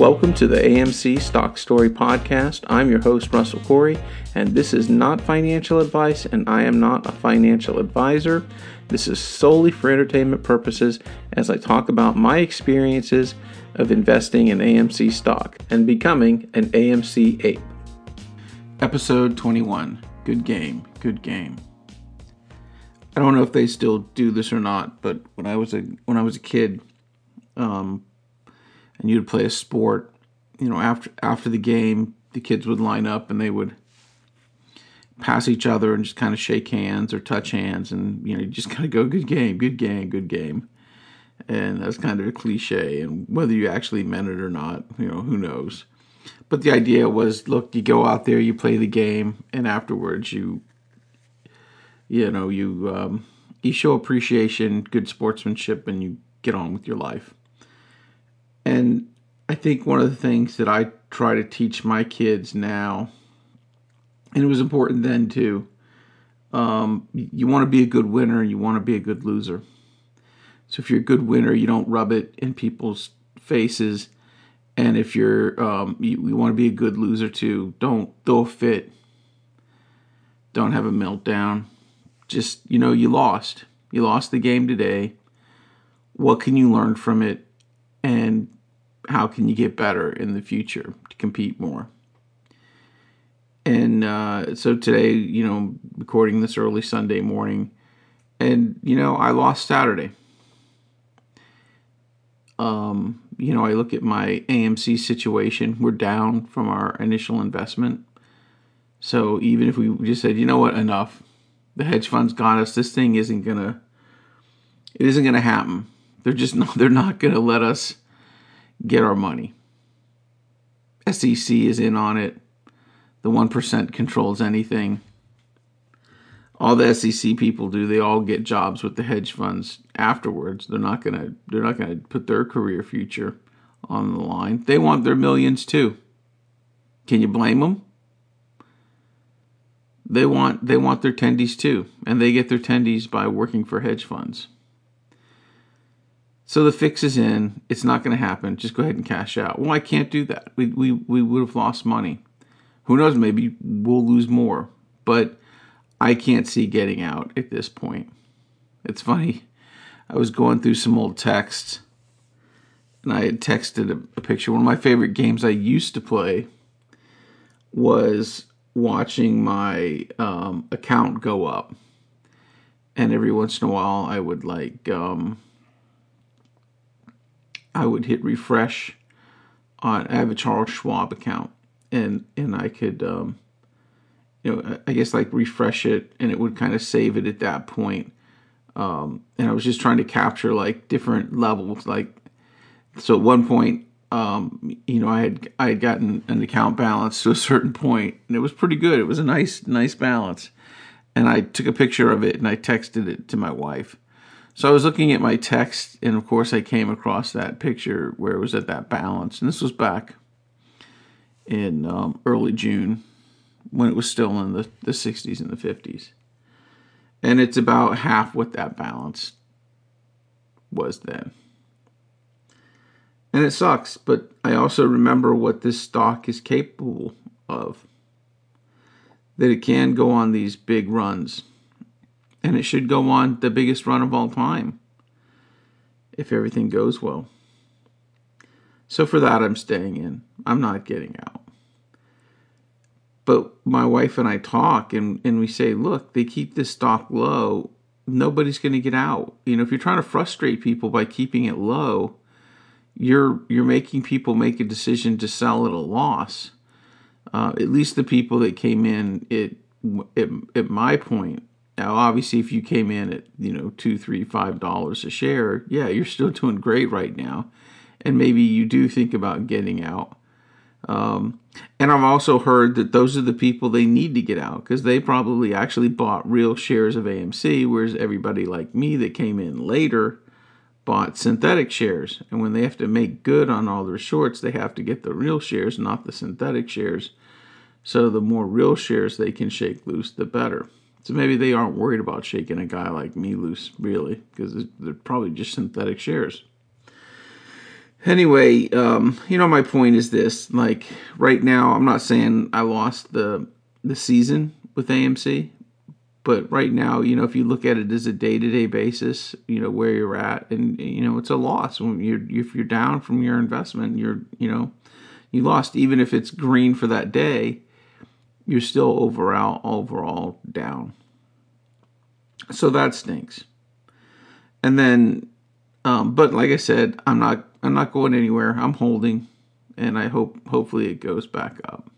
Welcome to the AMC Stock Story Podcast. I'm your host, Russell Corey, and this is not financial advice, and I am not a financial advisor. This is solely for entertainment purposes as I talk about my experiences of investing in AMC stock and becoming an AMC ape. Episode 21 Good Game, Good Game. I don't know if they still do this or not, but when I was a when I was a kid, um, and you'd play a sport, you know, after after the game, the kids would line up and they would pass each other and just kind of shake hands or touch hands, and you know, you just kind of go, "Good game, good game, good game," and that's kind of a cliche. And whether you actually meant it or not, you know, who knows? But the idea was, look, you go out there, you play the game, and afterwards you, you know, you um, you show appreciation, good sportsmanship, and you get on with your life. And I think one of the things that I try to teach my kids now, and it was important then too, um, you want to be a good winner, and you want to be a good loser. So if you're a good winner, you don't rub it in people's faces. And if you're, um, you, you want to be a good loser too, don't throw a fit. Don't have a meltdown. Just, you know, you lost. You lost the game today. What can you learn from it? and how can you get better in the future to compete more. And uh, so today, you know, recording this early Sunday morning, and you know, I lost Saturday. Um, you know, I look at my AMC situation. We're down from our initial investment. So even if we just said, you know what, enough, the hedge funds got us. This thing isn't gonna, it isn't gonna happen. They're just not, they're not to let us get our money. SEC is in on it. The 1% controls anything. All the SEC people do, they all get jobs with the hedge funds afterwards. They're not going to they're not going to put their career future on the line. They want their millions too. Can you blame them? They want they want their tendies too, and they get their tendies by working for hedge funds. So the fix is in. It's not going to happen. Just go ahead and cash out. Well, I can't do that. We, we, we would have lost money. Who knows? Maybe we'll lose more. But I can't see getting out at this point. It's funny. I was going through some old texts and I had texted a, a picture. One of my favorite games I used to play was watching my um, account go up. And every once in a while, I would like. Um, I would hit refresh on I have a Charles Schwab account and and I could um, you know I guess like refresh it and it would kind of save it at that point. Um, and I was just trying to capture like different levels like so at one point um, you know I had I had gotten an account balance to a certain point and it was pretty good. It was a nice nice balance. And I took a picture of it and I texted it to my wife so I was looking at my text, and of course, I came across that picture where it was at that balance. And this was back in um, early June when it was still in the, the 60s and the 50s. And it's about half what that balance was then. And it sucks, but I also remember what this stock is capable of. That it can go on these big runs and it should go on the biggest run of all time if everything goes well. So for that, I'm staying in. I'm not getting out. But my wife and I talk and, and we say, look, they keep this stock low. Nobody's going to get out. You know, if you're trying to frustrate people by keeping it low, you're you're making people make a decision to sell at a loss. Uh, at least the people that came in at, at, at my point now, obviously, if you came in at you know two, three, five dollars a share, yeah, you're still doing great right now, and maybe you do think about getting out. Um, and I've also heard that those are the people they need to get out because they probably actually bought real shares of AMC, whereas everybody like me that came in later bought synthetic shares. And when they have to make good on all their shorts, they have to get the real shares, not the synthetic shares. So the more real shares they can shake loose, the better. So maybe they aren't worried about shaking a guy like me loose, really, because they're probably just synthetic shares. Anyway, um, you know, my point is this: like right now, I'm not saying I lost the the season with AMC, but right now, you know, if you look at it as a day to day basis, you know where you're at, and you know it's a loss when you're if you're down from your investment, you're you know you lost even if it's green for that day, you're still overall overall down. So that stinks. And then, um, but like I said, I'm not I'm not going anywhere. I'm holding, and I hope hopefully it goes back up.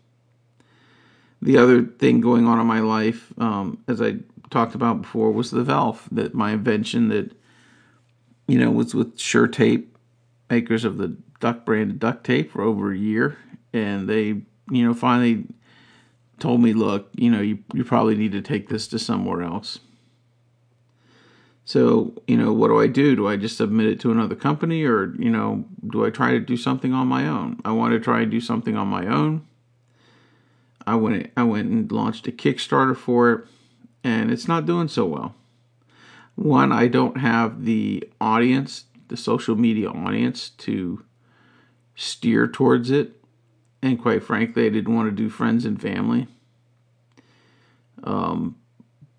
The other thing going on in my life, um, as I talked about before, was the Velf that my invention that you know was with Shurtape, makers of the duck branded duct tape for over a year, and they you know finally told me, look, you know, you you probably need to take this to somewhere else. So, you know, what do I do? Do I just submit it to another company or, you know, do I try to do something on my own? I want to try and do something on my own. I went I went and launched a Kickstarter for it and it's not doing so well. One, I don't have the audience, the social media audience to steer towards it. And quite frankly, I didn't want to do friends and family. Um,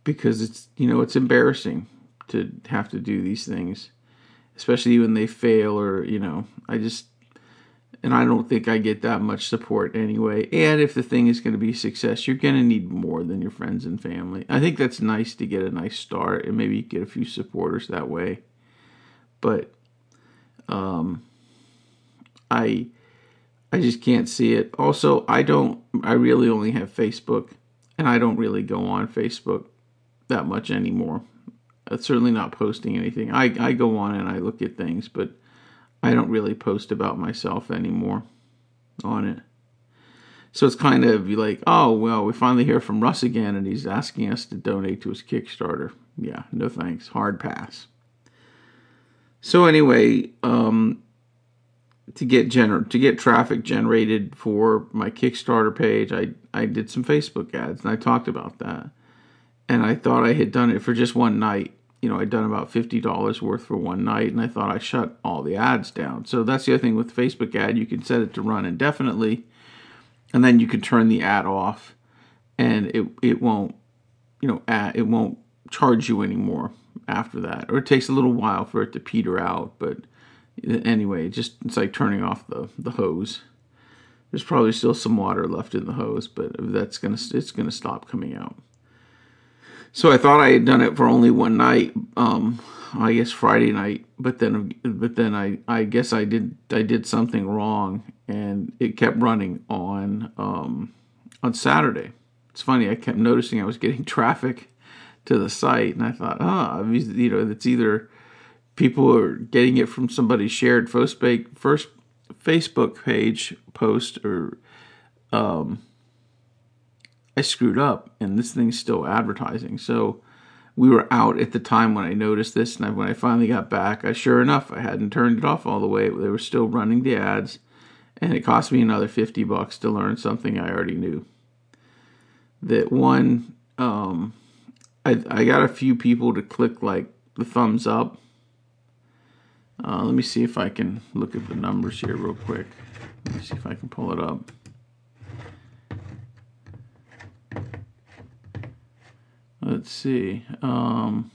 because it's, you know, it's embarrassing to have to do these things, especially when they fail or you know. I just and I don't think I get that much support anyway. And if the thing is going to be a success, you're going to need more than your friends and family. I think that's nice to get a nice start and maybe get a few supporters that way. But um, I I just can't see it. Also, I don't I really only have Facebook and I don't really go on Facebook that much anymore. Uh, certainly not posting anything. I, I go on and I look at things, but I don't really post about myself anymore on it. So it's kind of like, oh, well, we finally hear from Russ again and he's asking us to donate to his Kickstarter. Yeah, no thanks. Hard pass. So anyway, um, to get gener- to get traffic generated for my Kickstarter page, I, I did some Facebook ads and I talked about that and I thought I had done it for just one night. You know, I'd done about fifty dollars worth for one night, and I thought I shut all the ads down. So that's the other thing with Facebook ad; you can set it to run indefinitely, and then you can turn the ad off, and it it won't, you know, ad, it won't charge you anymore after that, or it takes a little while for it to peter out. But anyway, just it's like turning off the the hose. There's probably still some water left in the hose, but that's gonna it's gonna stop coming out. So I thought I had done it for only one night, um, I guess Friday night, but then but then I, I guess I did I did something wrong and it kept running on um, on Saturday. It's funny, I kept noticing I was getting traffic to the site and I thought, ah, oh, you know, it's either people are getting it from somebody's shared first Facebook page post or um, I screwed up and this thing's still advertising. So we were out at the time when I noticed this, and when I finally got back, I sure enough I hadn't turned it off all the way. They were still running the ads, and it cost me another fifty bucks to learn something I already knew. That one, um, I I got a few people to click like the thumbs up. Uh, let me see if I can look at the numbers here real quick. Let me see if I can pull it up. let's see. Um,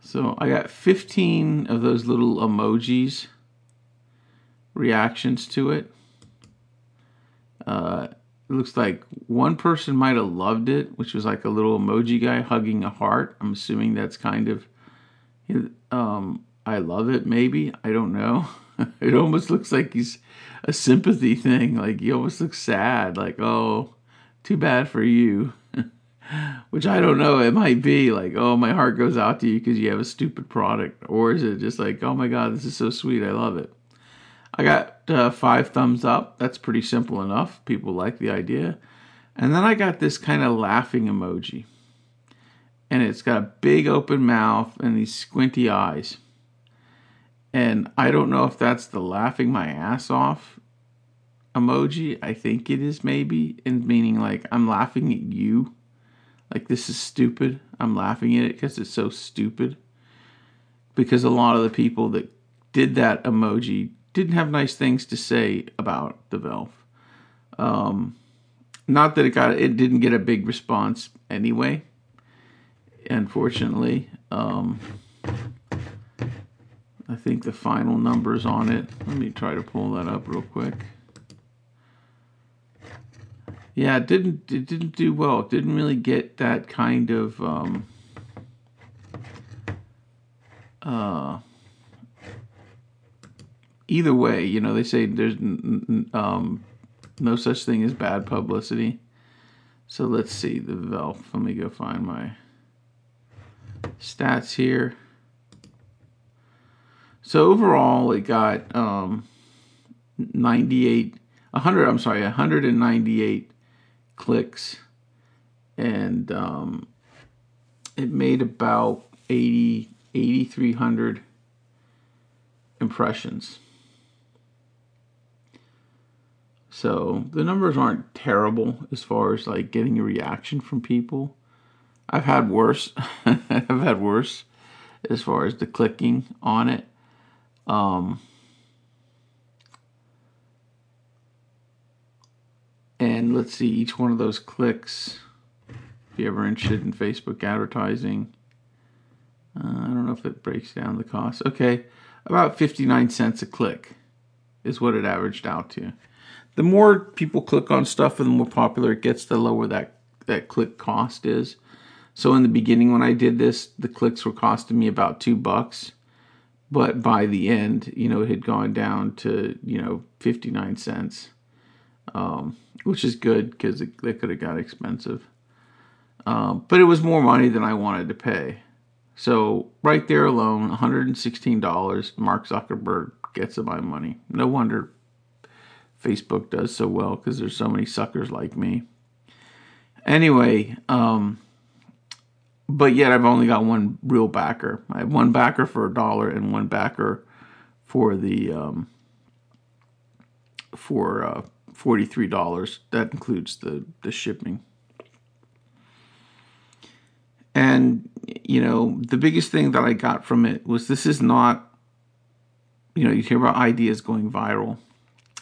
so I got 15 of those little emojis reactions to it. Uh, it looks like one person might have loved it, which was like a little emoji guy hugging a heart. I'm assuming that's kind of, um, I love it, maybe. I don't know. it almost looks like he's a sympathy thing. Like he almost looks sad, like, oh, too bad for you. which I don't know. It might be like, oh, my heart goes out to you because you have a stupid product, or is it just like, oh my god, this is so sweet, I love it. I got uh, five thumbs up. That's pretty simple enough. People like the idea. And then I got this kind of laughing emoji. And it's got a big open mouth and these squinty eyes. And I don't know if that's the laughing my ass off emoji. I think it is maybe, and meaning like I'm laughing at you like, this is stupid. I'm laughing at it because it's so stupid. Because a lot of the people that did that emoji didn't have nice things to say about the Velf. Um, not that it got it didn't get a big response anyway. Unfortunately, um, I think the final numbers on it. Let me try to pull that up real quick. Yeah, it didn't it didn't do well. It didn't really get that kind of um, uh, either way, you know, they say there's um, no such thing as bad publicity. So let's see the Velf. Let me go find my stats here. So overall, it got um, 98, 100. I'm sorry, 198 clicks, and um, it made about 80, 8,300 impressions. So the numbers aren't terrible as far as like getting a reaction from people. I've had worse. I've had worse as far as the clicking on it. Um, and let's see, each one of those clicks, if you're ever interested in Facebook advertising, uh, I don't know if it breaks down the cost. Okay, about 59 cents a click is what it averaged out to the more people click on stuff and the more popular it gets, the lower that, that click cost is. So in the beginning when I did this, the clicks were costing me about two bucks. But by the end, you know, it had gone down to, you know, 59 cents, um, which is good because it, it could have got expensive. Um, but it was more money than I wanted to pay. So right there alone, $116, Mark Zuckerberg gets my money. No wonder Facebook does so well because there's so many suckers like me. Anyway, um, but yet I've only got one real backer. I have one backer for a dollar and one backer for the um, for uh, forty three dollars. That includes the the shipping. And you know the biggest thing that I got from it was this is not. You know, you hear about ideas going viral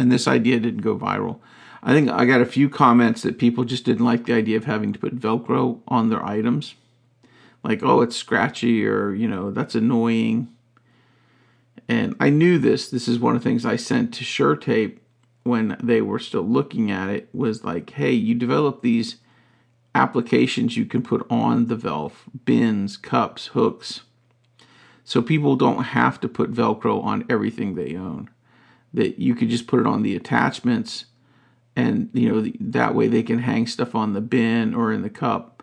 and this idea didn't go viral. I think I got a few comments that people just didn't like the idea of having to put Velcro on their items. Like, oh, it's scratchy, or, you know, that's annoying. And I knew this. This is one of the things I sent to Shurtape when they were still looking at it was like, hey, you develop these applications you can put on the Velf bins, cups, hooks. So people don't have to put Velcro on everything they own that you could just put it on the attachments and you know that way they can hang stuff on the bin or in the cup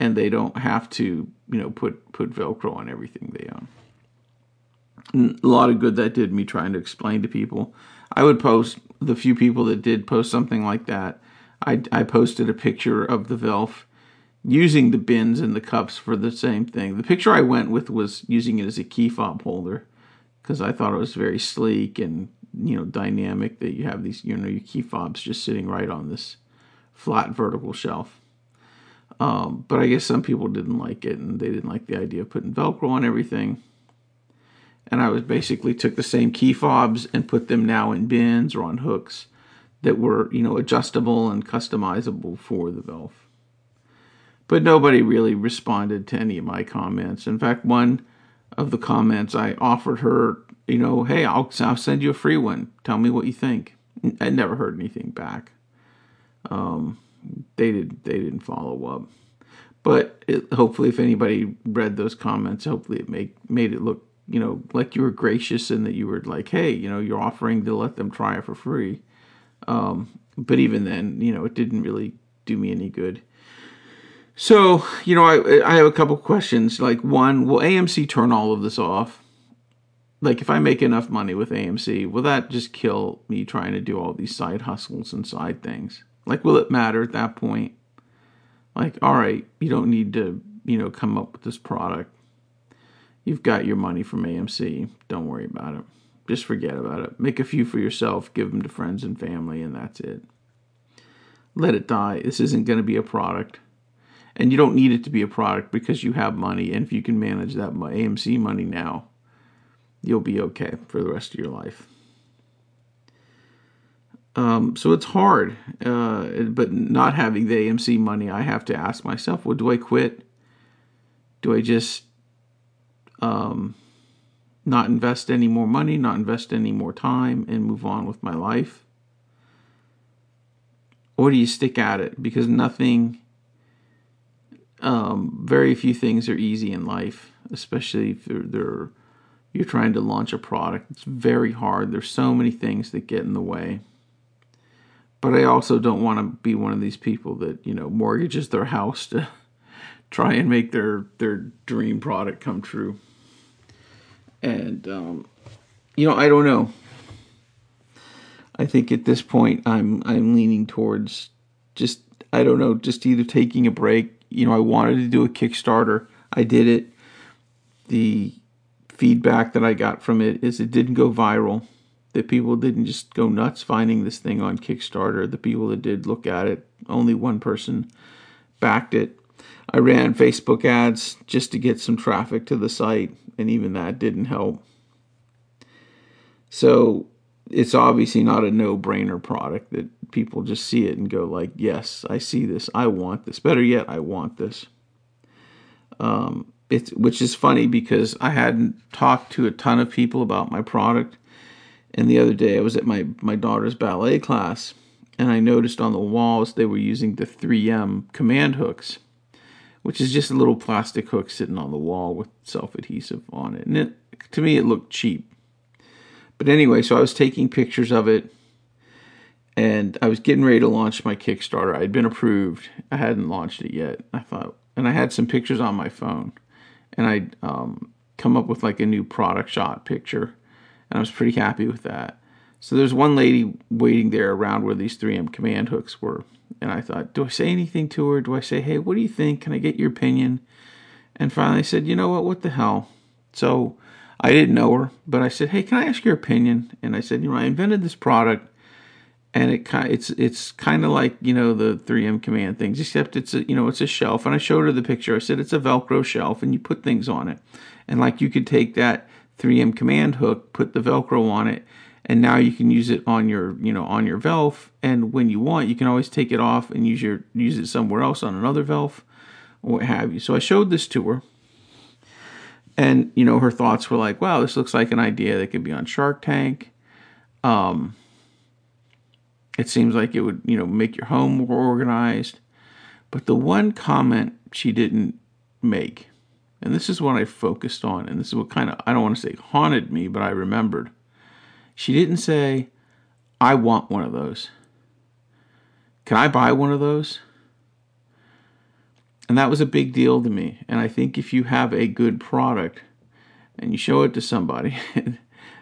and they don't have to you know put put velcro on everything they own. And a lot of good that did me trying to explain to people. I would post the few people that did post something like that i, I posted a picture of the velf using the bins and the cups for the same thing. The picture i went with was using it as a key fob holder because i thought it was very sleek and you know dynamic that you have these you know your key fobs just sitting right on this flat vertical shelf. Um, but I guess some people didn't like it and they didn't like the idea of putting Velcro on everything. And I was basically took the same key fobs and put them now in bins or on hooks that were you know adjustable and customizable for the Velf. But nobody really responded to any of my comments. In fact, one of the comments I offered her you know, hey, I'll, I'll send you a free one. Tell me what you think. I never heard anything back. Um, they did they didn't follow up, but it, hopefully, if anybody read those comments, hopefully it make made it look you know like you were gracious and that you were like, hey, you know, you're offering to let them try it for free. Um, but even then, you know, it didn't really do me any good. So, you know, I I have a couple questions. Like one, will AMC turn all of this off? like if I make enough money with AMC, will that just kill me trying to do all these side hustles and side things? Like, will it matter at that point? Like, all right, you don't need to, you know, come up with this product. You've got your money from AMC. Don't worry about it. Just forget about it. Make a few for yourself, give them to friends and family, and that's it. Let it die. This isn't going to be a product. And you don't need it to be a product because you have money. And if you can manage that AMC money now, you'll be okay for the rest of your life. Um, so it's hard, uh, but not having the AMC money, I have to ask myself, well, do I quit? Do I just um, not invest any more money, not invest any more time, and move on with my life? Or do you stick at it? Because nothing, um, very few things are easy in life, especially if they're, they're you're trying to launch a product. It's very hard. There's so many things that get in the way. But I also don't want to be one of these people that, you know, mortgages their house to try and make their their dream product come true. And um, you know, I don't know. I think at this point I'm I'm leaning towards just I don't know, just either taking a break. You know, I wanted to do a Kickstarter. I did it. The feedback that I got from it is it didn't go viral. That people didn't just go nuts finding this thing on Kickstarter. The people that did look at it, only one person backed it. I ran Facebook ads just to get some traffic to the site, and even that didn't help. So it's obviously not a no-brainer product that people just see it and go like, "Yes, I see this. I want this. Better yet, I want this." Um, it's which is funny because I hadn't talked to a ton of people about my product. And the other day I was at my my daughter's ballet class and I noticed on the walls they were using the 3M command hooks, which is just a little plastic hook sitting on the wall with self-adhesive on it. And it, to me it looked cheap. But anyway, so I was taking pictures of it and I was getting ready to launch my Kickstarter. I'd been approved. I hadn't launched it yet. I thought and I had some pictures on my phone and I'd um, come up with like a new product shot picture, and I was pretty happy with that. So there's one lady waiting there around where these 3M command hooks were, and I thought, do I say anything to her? Do I say, hey, what do you think? Can I get your opinion? And finally, I said, you know what? What the hell? So I didn't know her, but I said, hey, can I ask your opinion? And I said, you know, I invented this product and it kind it's it's kind of like you know the 3M command things, except it's a you know it's a shelf. And I showed her the picture. I said it's a Velcro shelf, and you put things on it, and like you could take that 3M command hook, put the Velcro on it, and now you can use it on your you know on your Velf. And when you want, you can always take it off and use your use it somewhere else on another Velf, or what have you. So I showed this to her. And you know her thoughts were like, "Wow, this looks like an idea that could be on Shark Tank." Um, it seems like it would, you know, make your home more organized. But the one comment she didn't make, and this is what I focused on, and this is what kind of, I don't want to say haunted me, but I remembered. She didn't say, I want one of those. Can I buy one of those? And that was a big deal to me. And I think if you have a good product and you show it to somebody,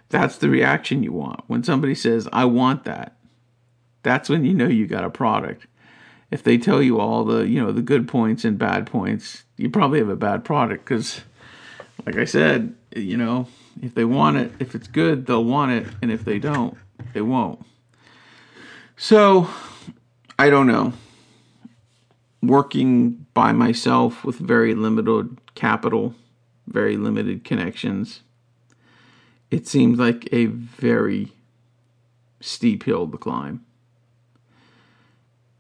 that's the reaction you want. When somebody says, I want that, that's when you know you got a product. If they tell you all the, you know, the good points and bad points, you probably have a bad product because like I said, you know, if they want it, if it's good, they'll want it, and if they don't, they won't. So, I don't know. Working by myself with very limited capital, very limited connections, it seems like a very steep hill to climb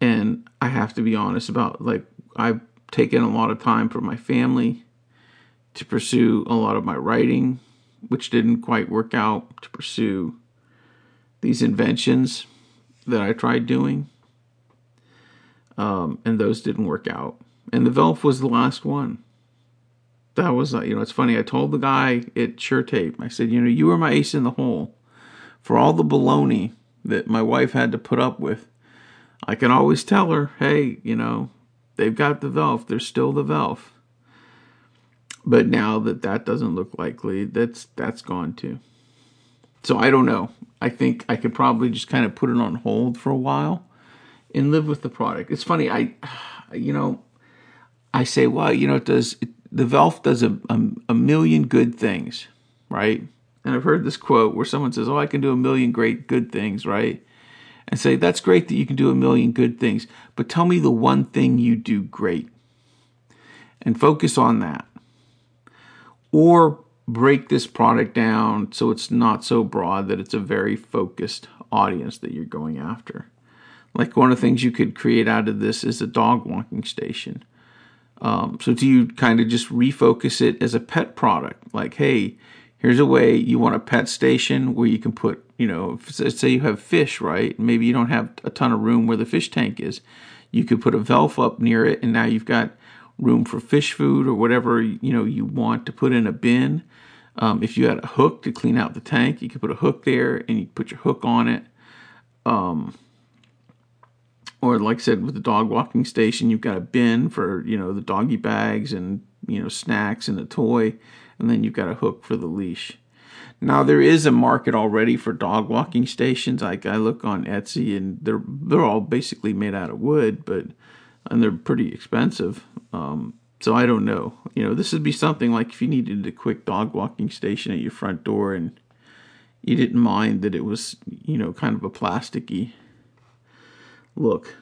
and I have to be honest about like I've taken a lot of time for my family to pursue a lot of my writing, which didn't quite work out, to pursue these inventions that I tried doing. Um, and those didn't work out. And the Velf was the last one. That was, uh, you know, it's funny. I told the guy at Shurtape, I said, you know, you were my ace in the hole for all the baloney that my wife had to put up with I can always tell her, hey, you know, they've got the Velf, there's still the Velf. But now that that doesn't look likely, that's that's gone too. So I don't know. I think I could probably just kind of put it on hold for a while and live with the product. It's funny, I, you know, I say, well, you know, it does the Velf does a, a, a million good things, right? And I've heard this quote where someone says, "Oh, I can do a million great good things," right? And say, That's great that you can do a million good things, but tell me the one thing you do great and focus on that. Or break this product down so it's not so broad that it's a very focused audience that you're going after. Like one of the things you could create out of this is a dog walking station. Um, so do you kind of just refocus it as a pet product? Like, hey, here's a way you want a pet station where you can put, you know, say you have fish, right? Maybe you don't have a ton of room where the fish tank is. You could put a VELF up near it, and now you've got room for fish food or whatever you know you want to put in a bin. Um, if you had a hook to clean out the tank, you could put a hook there and you put your hook on it. Um, or like I said, with the dog walking station, you've got a bin for you know the doggy bags and you know snacks and a toy, and then you've got a hook for the leash. Now there is a market already for dog walking stations. Like I look on Etsy, and they're they're all basically made out of wood, but and they're pretty expensive. Um, so I don't know. You know, this would be something like if you needed a quick dog walking station at your front door, and you didn't mind that it was you know kind of a plasticky look.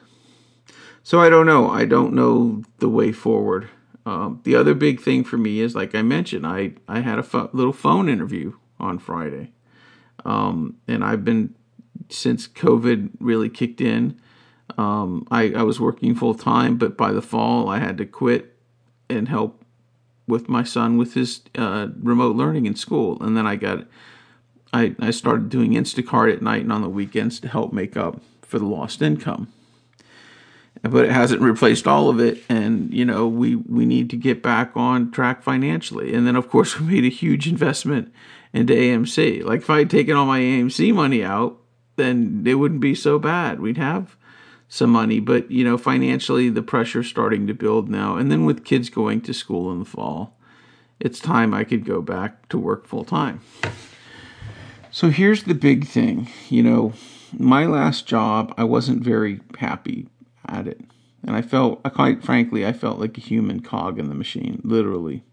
So I don't know. I don't know the way forward. Um, the other big thing for me is, like I mentioned, I I had a little phone interview on Friday. Um, and I've been, since COVID really kicked in, um, I, I was working full time, but by the fall, I had to quit and help with my son with his uh, remote learning in school. And then I got, I, I started doing Instacart at night and on the weekends to help make up for the lost income. But it hasn't replaced all of it, and you know we we need to get back on track financially. And then of course we made a huge investment into AMC. Like if I had taken all my AMC money out, then it wouldn't be so bad. We'd have some money, but you know, financially the pressure's starting to build now. And then with kids going to school in the fall, it's time I could go back to work full time. So here's the big thing, you know, my last job, I wasn't very happy at it. And I felt, quite frankly, I felt like a human cog in the machine, literally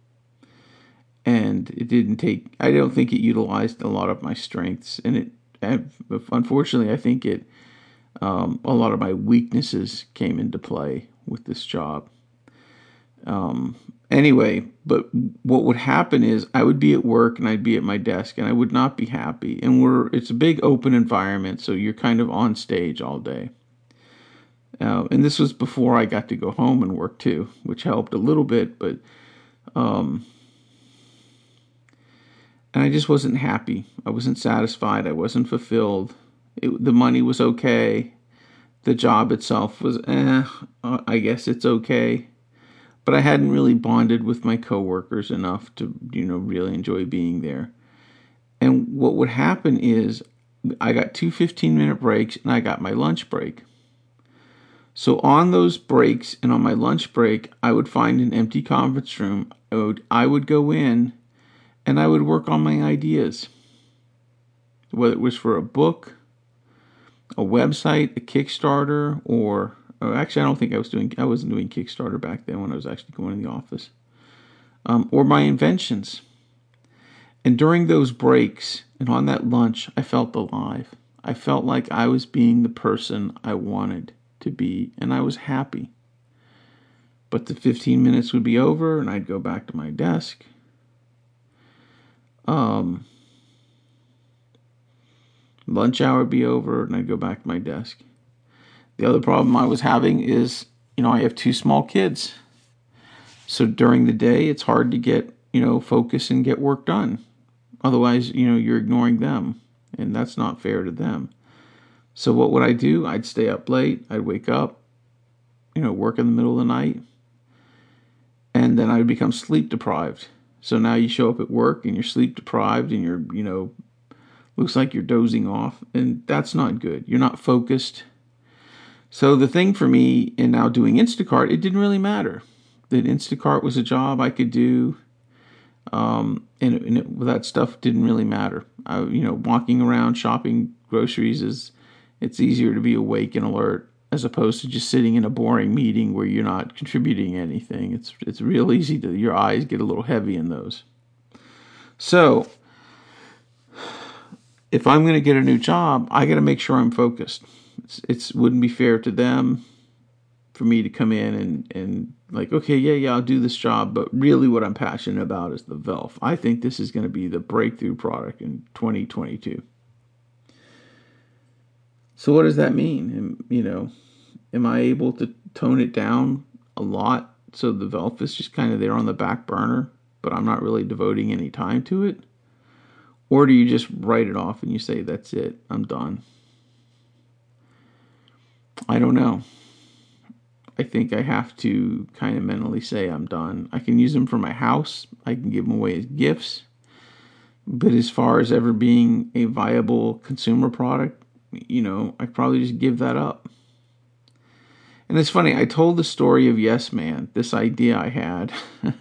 and it didn't take. I don't think it utilized a lot of my strengths, and it. Unfortunately, I think it. Um, a lot of my weaknesses came into play with this job. Um, anyway, but what would happen is I would be at work and I'd be at my desk and I would not be happy. And we're it's a big open environment, so you're kind of on stage all day. Uh, and this was before I got to go home and work too, which helped a little bit, but um, and I just wasn't happy. I wasn't satisfied. I wasn't fulfilled. It, the money was okay. The job itself was, eh, I guess it's okay. But I hadn't really bonded with my coworkers enough to, you know, really enjoy being there. And what would happen is I got two 15 minute breaks and I got my lunch break. So on those breaks and on my lunch break, I would find an empty conference room. I would, I would go in and I would work on my ideas. Whether it was for a book, a website, a Kickstarter, or, or actually, I don't think I was doing. I wasn't doing Kickstarter back then when I was actually going to the office, um, or my inventions. And during those breaks and on that lunch, I felt alive. I felt like I was being the person I wanted to be, and I was happy. But the 15 minutes would be over, and I'd go back to my desk, um, lunch hour would be over and I'd go back to my desk. The other problem I was having is, you know, I have two small kids. So during the day, it's hard to get, you know, focus and get work done. Otherwise, you know, you're ignoring them, and that's not fair to them. So what would I do? I'd stay up late, I'd wake up, you know, work in the middle of the night, and then I'd become sleep deprived. So now you show up at work and you're sleep deprived and you're, you know, looks like you're dozing off. And that's not good. You're not focused. So the thing for me in now doing Instacart, it didn't really matter. That Instacart was a job I could do. Um, and, and it, that stuff didn't really matter. I, you know, walking around shopping groceries is, it's easier to be awake and alert as opposed to just sitting in a boring meeting where you're not contributing anything. It's it's real easy to your eyes get a little heavy in those. So, if I'm going to get a new job, I got to make sure I'm focused. It's, it's wouldn't be fair to them for me to come in and, and like, okay, yeah, yeah, I'll do this job, but really what I'm passionate about is the VELF. I think this is going to be the breakthrough product in 2022. So what does that mean? you know, am I able to tone it down a lot so the VELF is just kind of there on the back burner, but I'm not really devoting any time to it? Or do you just write it off and you say, that's it, I'm done? I don't know. I think I have to kind of mentally say I'm done. I can use them for my house, I can give them away as gifts. But as far as ever being a viable consumer product, you know, I probably just give that up. And it's funny, I told the story of Yes Man, this idea I had.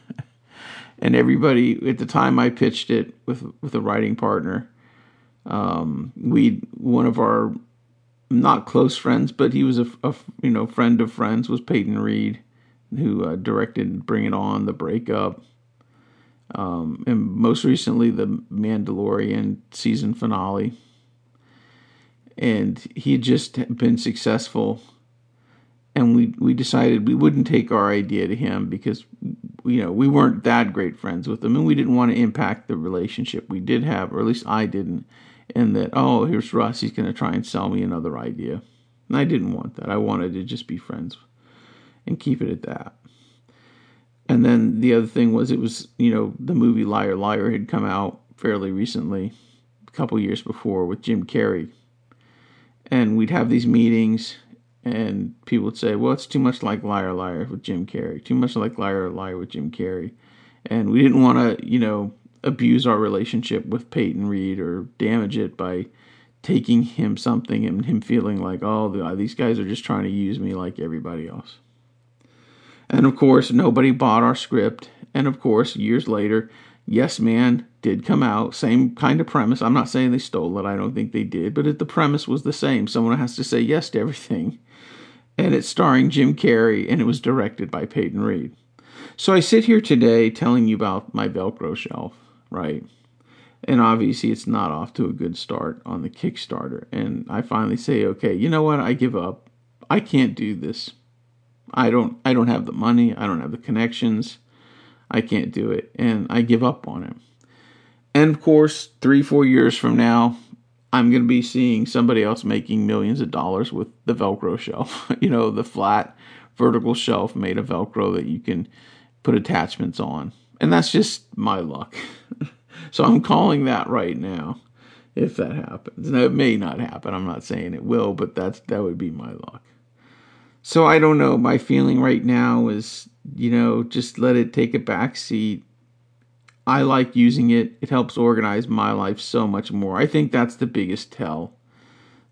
and everybody at the time I pitched it with with a writing partner. Um, we one of our not close friends, but he was a, a you know friend of friends was Peyton Reed, who uh, directed Bring It On, The Breakup, um, and most recently the Mandalorian season finale. And he had just been successful, and we we decided we wouldn't take our idea to him because you know we weren't that great friends with him, and we didn't want to impact the relationship we did have, or at least I didn't and that oh here's Russ he's going to try and sell me another idea. And I didn't want that. I wanted to just be friends and keep it at that. And then the other thing was it was you know the movie Liar Liar had come out fairly recently, a couple years before with Jim Carrey. And we'd have these meetings and people would say, "Well, it's too much like Liar Liar with Jim Carrey. Too much like Liar Liar with Jim Carrey." And we didn't want to, you know, abuse our relationship with Peyton Reed or damage it by taking him something and him feeling like, oh, these guys are just trying to use me like everybody else. And of course, nobody bought our script. And of course, years later, Yes Man did come out, same kind of premise. I'm not saying they stole it, I don't think they did, but it, the premise was the same. Someone has to say yes to everything. And it's starring Jim Carrey, and it was directed by Peyton Reed. So I sit here today telling you about my Velcro shelf right? And obviously, it's not off to a good start on the Kickstarter. And I finally say, okay, you know what? I give up. I can't do this. I don't. I don't have the money. I don't have the connections. I can't do it, and I give up on it. And of course, three, four years from now, I'm going to be seeing somebody else making millions of dollars with the Velcro shelf. you know, the flat vertical shelf made of Velcro that you can put attachments on. And that's just my luck. so I'm calling that right now if that happens. Now it may not happen. I'm not saying it will, but that's that would be my luck. So I don't know. My feeling right now is, you know, just let it take a back seat. I like using it. It helps organize my life so much more. I think that's the biggest tell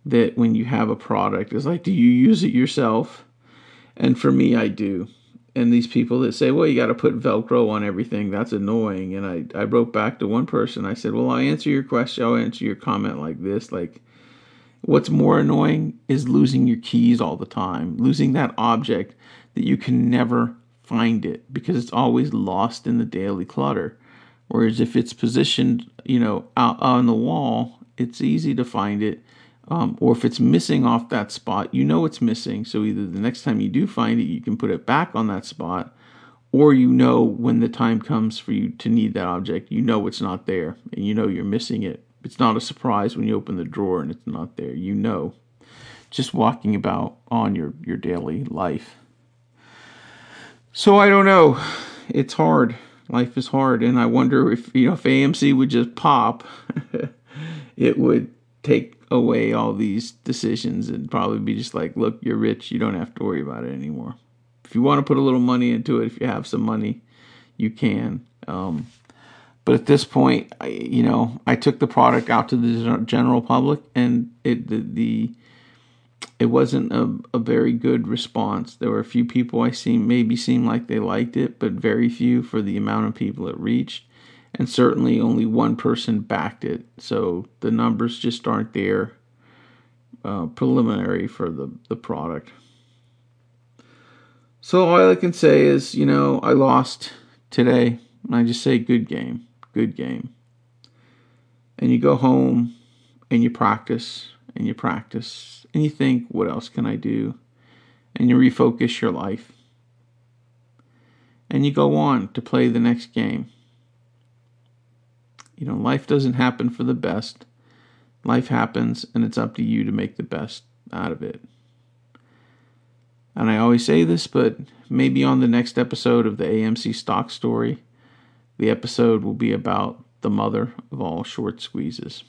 that when you have a product is like, do you use it yourself? And for me, I do and these people that say, well, you got to put Velcro on everything, that's annoying. And I, I wrote back to one person, I said, well, I'll answer your question, I'll answer your comment like this. Like, what's more annoying is losing your keys all the time, losing that object that you can never find it because it's always lost in the daily clutter. Whereas if it's positioned, you know, out on the wall, it's easy to find it um, or if it's missing off that spot, you know it's missing. So either the next time you do find it, you can put it back on that spot, or you know when the time comes for you to need that object, you know it's not there and you know you're missing it. It's not a surprise when you open the drawer and it's not there. You know, just walking about on your, your daily life. So I don't know. It's hard. Life is hard. And I wonder if, you know, if AMC would just pop, it would take away all these decisions and probably be just like, look, you're rich, you don't have to worry about it anymore. If you want to put a little money into it, if you have some money, you can. Um, but at this point, I, you know, I took the product out to the general public, and it the, the it wasn't a, a very good response. There were a few people I seen maybe seemed like they liked it, but very few for the amount of people it reached and certainly only one person backed it. So the numbers just aren't there uh, preliminary for the, the product. So all I can say is, you know, I lost today. And I just say, good game, good game. And you go home and you practice and you practice and you think, what else can I do? and you refocus your life. And you go on to play the next game. You know, life doesn't happen for the best. Life happens, and it's up to you to make the best out of it. And I always say this, but maybe on the next episode of the AMC stock story, the episode will be about the mother of all short squeezes.